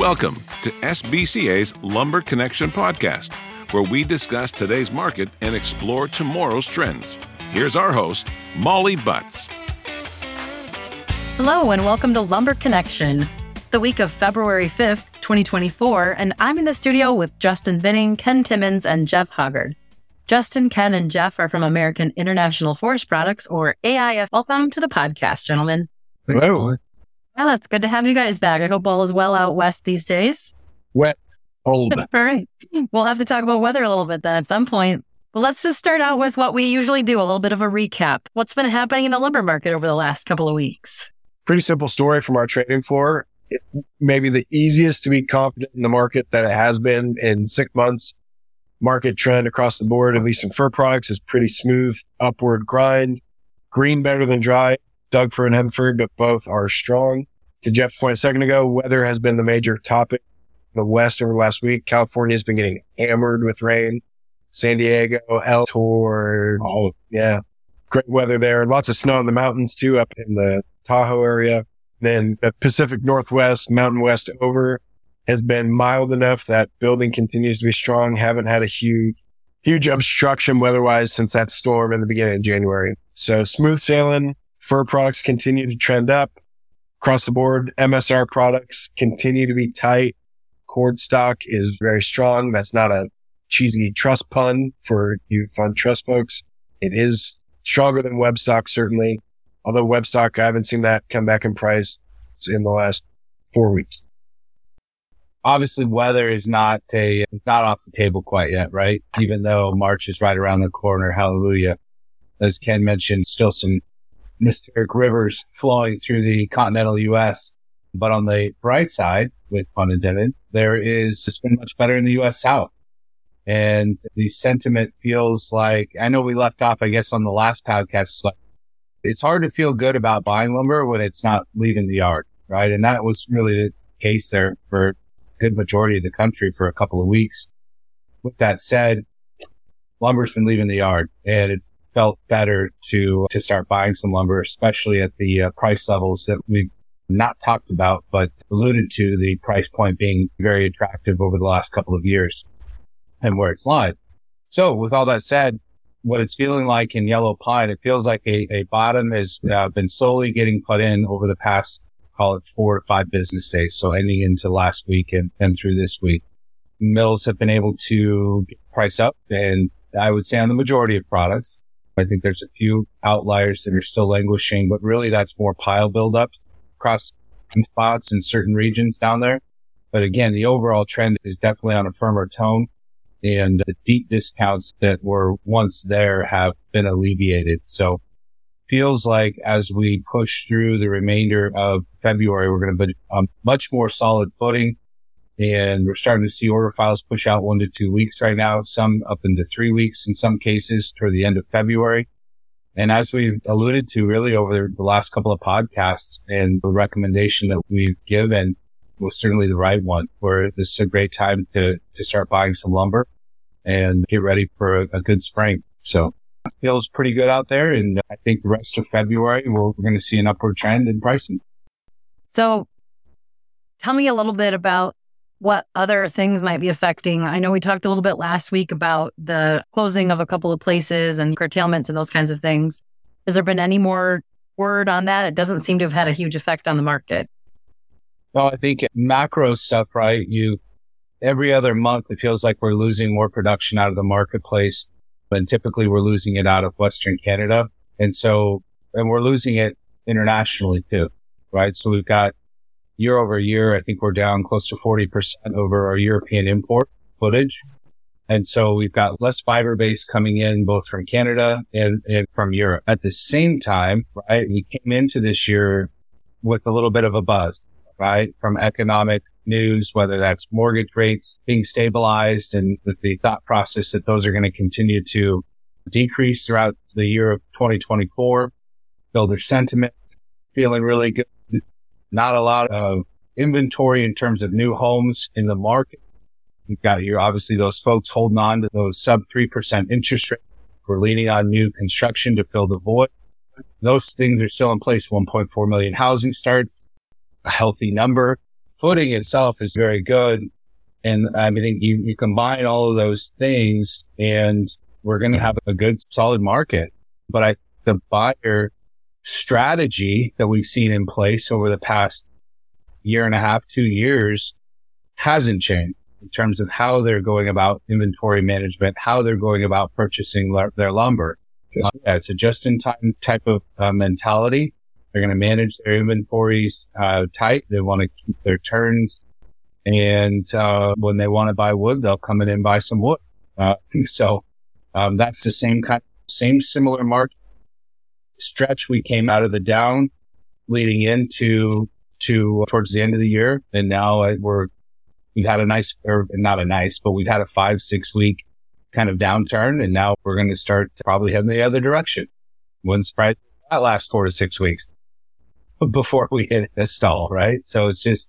Welcome to SBCA's Lumber Connection podcast, where we discuss today's market and explore tomorrow's trends. Here's our host, Molly Butts. Hello, and welcome to Lumber Connection, the week of February 5th, 2024. And I'm in the studio with Justin Binning, Ken Timmins, and Jeff Hoggard. Justin, Ken, and Jeff are from American International Forest Products, or AIF. Welcome to the podcast, gentlemen. Hello. Well, it's good to have you guys back. I hope all is well out west these days. Wet, cold. all right. We'll have to talk about weather a little bit then at some point. But let's just start out with what we usually do a little bit of a recap. What's been happening in the lumber market over the last couple of weeks? Pretty simple story from our trading floor. It may be the easiest to be confident in the market that it has been in six months. Market trend across the board, at least in fir products, is pretty smooth, upward grind. Green better than dry. Dougfir and Hem-fir, but both are strong. To Jeff's point a second ago, weather has been the major topic. The West over the last week, California has been getting hammered with rain. San Diego, El Tour, oh yeah, great weather there. Lots of snow in the mountains too, up in the Tahoe area. Then the Pacific Northwest, Mountain West over has been mild enough that building continues to be strong. Haven't had a huge, huge obstruction weather-wise since that storm in the beginning of January. So smooth sailing. Fir products continue to trend up across the board. MSR products continue to be tight. Chord stock is very strong. That's not a cheesy trust pun for you fund trust folks. It is stronger than web stock, certainly. Although web stock, I haven't seen that come back in price in the last four weeks. Obviously, weather is not a not off the table quite yet, right? Even though March is right around the corner. Hallelujah. As Ken mentioned, still some mysterious rivers flowing through the continental U.S. But on the bright side, with pun intended, there is, it's been much better in the U.S. South. And the sentiment feels like, I know we left off, I guess, on the last podcast. Like, it's hard to feel good about buying lumber when it's not leaving the yard, right? And that was really the case there for a good majority of the country for a couple of weeks. With that said, lumber's been leaving the yard and it felt better to, to start buying some lumber, especially at the uh, price levels that we've not talked about, but alluded to the price point being very attractive over the last couple of years and where it's live. So with all that said, what it's feeling like in yellow pine, it feels like a, a bottom has uh, been slowly getting put in over the past, call it four to five business days. So ending into last week and, and through this week, mills have been able to price up and I would say on the majority of products, I think there's a few outliers that are still languishing, but really that's more pile buildup across spots in certain regions down there. But again, the overall trend is definitely on a firmer tone and the deep discounts that were once there have been alleviated. So feels like as we push through the remainder of February, we're going to be a um, much more solid footing. And we're starting to see order files push out one to two weeks right now, some up into three weeks in some cases toward the end of February. And as we've alluded to really over the last couple of podcasts and the recommendation that we've given was certainly the right one where this is a great time to, to start buying some lumber and get ready for a, a good spring. So it feels pretty good out there. And I think the rest of February, we're, we're going to see an upward trend in pricing. So tell me a little bit about what other things might be affecting. I know we talked a little bit last week about the closing of a couple of places and curtailments and those kinds of things. Has there been any more word on that? It doesn't seem to have had a huge effect on the market. Well, I think macro stuff, right? You, every other month, it feels like we're losing more production out of the marketplace. And typically we're losing it out of Western Canada. And so, and we're losing it internationally too, right? So we've got year over year, I think we're down close to 40% over our European import footage. And so we've got less fiber base coming in both from Canada and, and from Europe. At the same time, right, we came into this year with a little bit of a buzz, right, from economic news, whether that's mortgage rates being stabilized and with the thought process that those are going to continue to decrease throughout the year of 2024, builder sentiment feeling really good not a lot of inventory in terms of new homes in the market. You've got your, obviously those folks holding on to those sub 3% interest rates. We're leaning on new construction to fill the void. Those things are still in place. 1.4 million housing starts, a healthy number. footing itself is very good. And I mean, you, you combine all of those things and we're going to have a good solid market. But I, the buyer strategy that we've seen in place over the past year and a half, two years hasn't changed in terms of how they're going about inventory management, how they're going about purchasing l- their lumber. Uh, yeah, it's a just in time type of uh, mentality. They're going to manage their inventories uh, tight. They want to keep their turns. And uh, when they want to buy wood, they'll come in and buy some wood. Uh, so um, that's the same kind, same similar market stretch. We came out of the down leading into to towards the end of the year, and now uh, we're we've had a nice, or not a nice, but we've had a five six week kind of downturn, and now we're going to start probably heading the other direction. Wouldn't surprise that last four to six weeks before we hit a stall, right? So it's just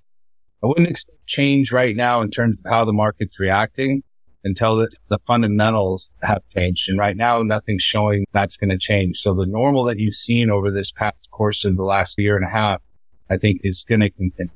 I wouldn't expect change right now in terms of how the market's reacting until the, the fundamentals have changed. And right now, nothing's showing that's going to change. So the normal that you've seen over this past course of the last year and a half, I think is going to continue.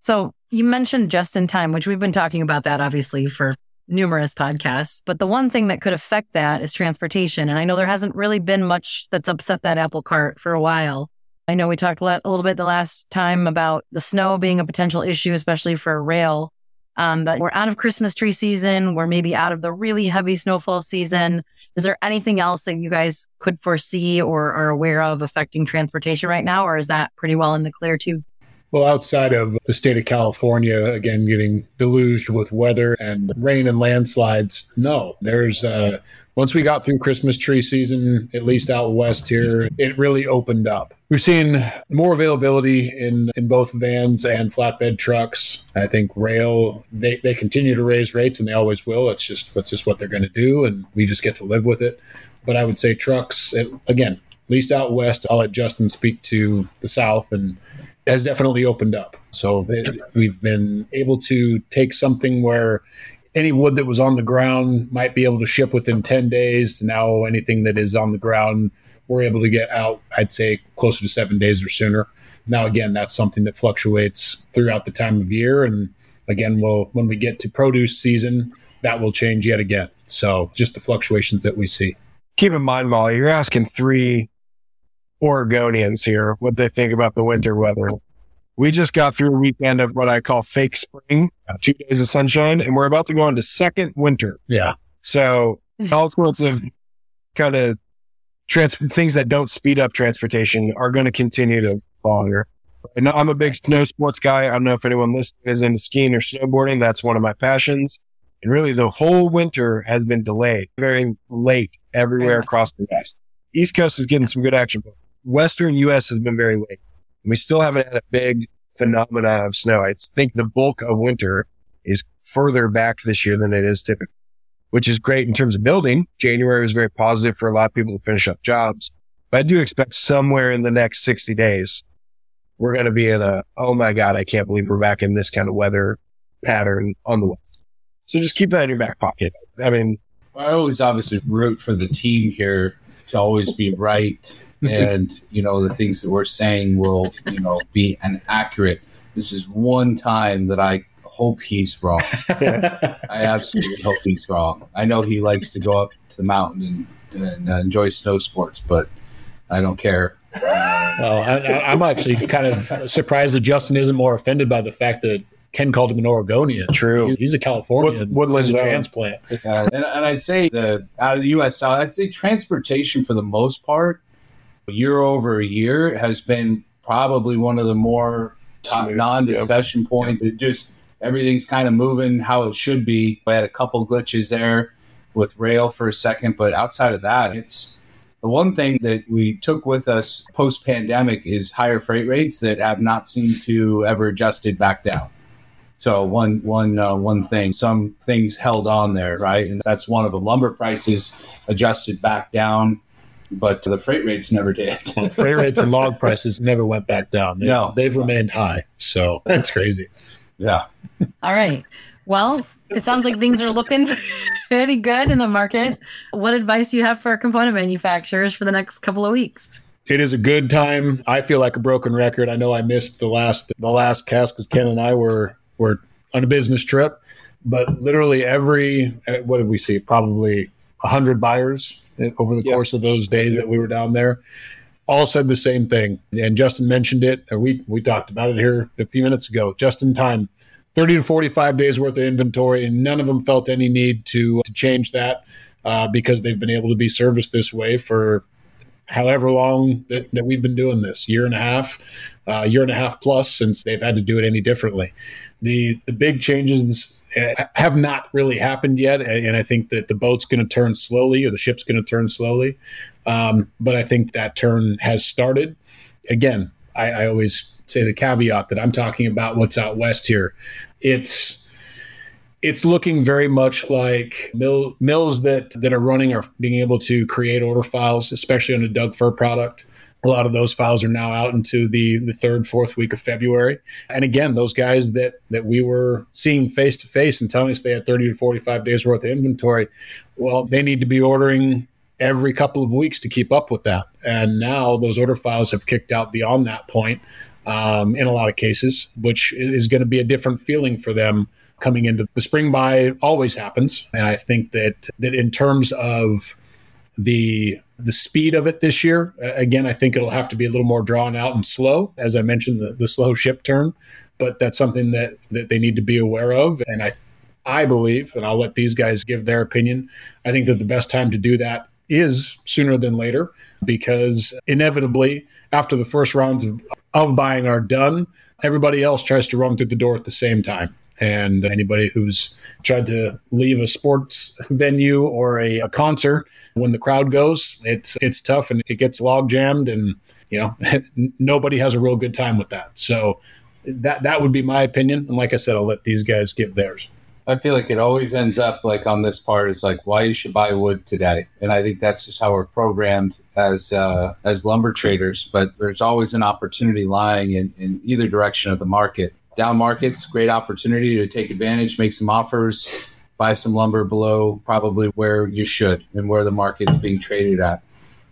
So you mentioned just in time, which we've been talking about that obviously for numerous podcasts. But the one thing that could affect that is transportation. And I know there hasn't really been much that's upset that apple cart for a while. I know we talked a little bit the last time about the snow being a potential issue, especially for rail. Um, but we're out of Christmas tree season. We're maybe out of the really heavy snowfall season. Is there anything else that you guys could foresee or are aware of affecting transportation right now? Or is that pretty well in the clear too? Well, outside of the state of California, again, getting deluged with weather and rain and landslides, no, there's, uh, once we got through Christmas tree season, at least out west here, it really opened up. We've seen more availability in, in both vans and flatbed trucks. I think rail, they, they continue to raise rates and they always will. It's just, it's just what they're going to do. And we just get to live with it. But I would say trucks, it, again, least out west, I'll let Justin speak to the south and has definitely opened up. So it, we've been able to take something where any wood that was on the ground might be able to ship within 10 days. Now anything that is on the ground, we're able to get out, I'd say closer to seven days or sooner. Now, again, that's something that fluctuates throughout the time of year. And again, we'll, when we get to produce season, that will change yet again. So just the fluctuations that we see. Keep in mind, Molly, you're asking three Oregonians here what they think about the winter weather. We just got through a weekend of what I call fake spring, two days of sunshine, and we're about to go into second winter. Yeah. So all sorts of kind of trans- things that don't speed up transportation are going to continue to fall here. And I'm a big snow sports guy. I don't know if anyone listening is into skiing or snowboarding. That's one of my passions. And really the whole winter has been delayed very late everywhere across the West. East Coast is getting some good action, but Western US has been very late. We still haven't had a big phenomena of snow. I think the bulk of winter is further back this year than it is typically, which is great in terms of building. January was very positive for a lot of people to finish up jobs, but I do expect somewhere in the next 60 days, we're going to be in a, oh my God, I can't believe we're back in this kind of weather pattern on the west. So just keep that in your back pocket. I mean, I always obviously root for the team here to always be right and you know the things that we're saying will you know be an accurate this is one time that i hope he's wrong i absolutely hope he's wrong i know he likes to go up to the mountain and, and uh, enjoy snow sports but i don't care well I, i'm actually kind of surprised that justin isn't more offended by the fact that Ken called him an Oregonian. True. He's a Californian. Wood, Woodland's He's a transplant. Uh, and, and I'd say the out of the U.S. South, I'd say transportation for the most part, year over year, has been probably one of the more top non-discussion points. It just everything's kind of moving how it should be. I had a couple glitches there with rail for a second, but outside of that, it's the one thing that we took with us post pandemic is higher freight rates that have not seemed to ever adjusted back down. So one one uh, one thing, some things held on there, right? And that's one of them. Lumber prices adjusted back down, but the freight rates never did. Freight rates and log prices never went back down. They, No. they've remained high. So that's crazy. Yeah. All right. Well, it sounds like things are looking pretty good in the market. What advice do you have for component manufacturers for the next couple of weeks? it is a good time. I feel like a broken record. I know I missed the last the last cast because Ken and I were were on a business trip, but literally every uh, what did we see? Probably hundred buyers over the yep. course of those days that we were down there. All said the same thing, and Justin mentioned it. We we talked about it here a few minutes ago. Just in time, thirty to forty five days worth of inventory, and none of them felt any need to to change that uh, because they've been able to be serviced this way for however long that, that we've been doing this year and a half, uh, year and a half plus since they've had to do it any differently. The the big changes uh, have not really happened yet, and I think that the boat's going to turn slowly, or the ship's going to turn slowly. Um, but I think that turn has started. Again, I, I always say the caveat that I'm talking about what's out west here. It's it's looking very much like mill, mills that that are running are being able to create order files, especially on a Doug fir product. A lot of those files are now out into the, the third, fourth week of February. And again, those guys that that we were seeing face to face and telling us they had 30 to 45 days worth of inventory, well, they need to be ordering every couple of weeks to keep up with that. And now those order files have kicked out beyond that point um, in a lot of cases, which is going to be a different feeling for them coming into the spring buy always happens. And I think that that in terms of the the speed of it this year, again, I think it'll have to be a little more drawn out and slow. As I mentioned, the, the slow ship turn, but that's something that that they need to be aware of. And I I believe, and I'll let these guys give their opinion. I think that the best time to do that is sooner than later because inevitably after the first rounds of, of buying are done, everybody else tries to run through the door at the same time. And anybody who's tried to leave a sports venue or a, a concert when the crowd goes, it's it's tough and it gets log jammed, and you know nobody has a real good time with that. So that that would be my opinion. And like I said, I'll let these guys give theirs. I feel like it always ends up like on this part is like why you should buy wood today, and I think that's just how we're programmed as uh, as lumber traders. But there's always an opportunity lying in, in either direction of the market down markets, great opportunity to take advantage, make some offers, buy some lumber below probably where you should and where the market's being traded at.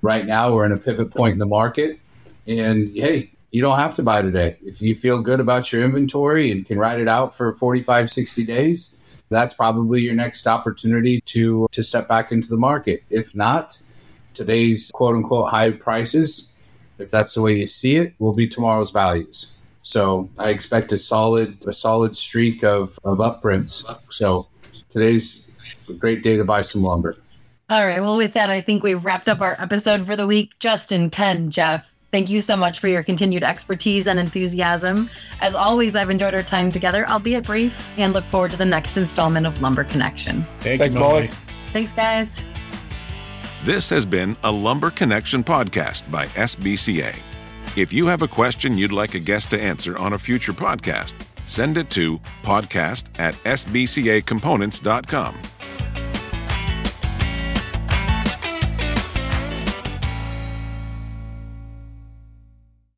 Right now, we're in a pivot point in the market. And hey, you don't have to buy today. If you feel good about your inventory and can ride it out for 45, 60 days, that's probably your next opportunity to, to step back into the market. If not, today's quote unquote high prices, if that's the way you see it, will be tomorrow's values. So I expect a solid a solid streak of, of upprints. So today's a great day to buy some lumber. All right. Well, with that, I think we've wrapped up our episode for the week. Justin, Ken, Jeff, thank you so much for your continued expertise and enthusiasm. As always, I've enjoyed our time together, albeit brief, and look forward to the next installment of Lumber Connection. Thank Thanks, you, Molly. Thanks, guys. This has been a Lumber Connection podcast by SBCA. If you have a question you'd like a guest to answer on a future podcast, send it to podcast at sbcacomponents.com.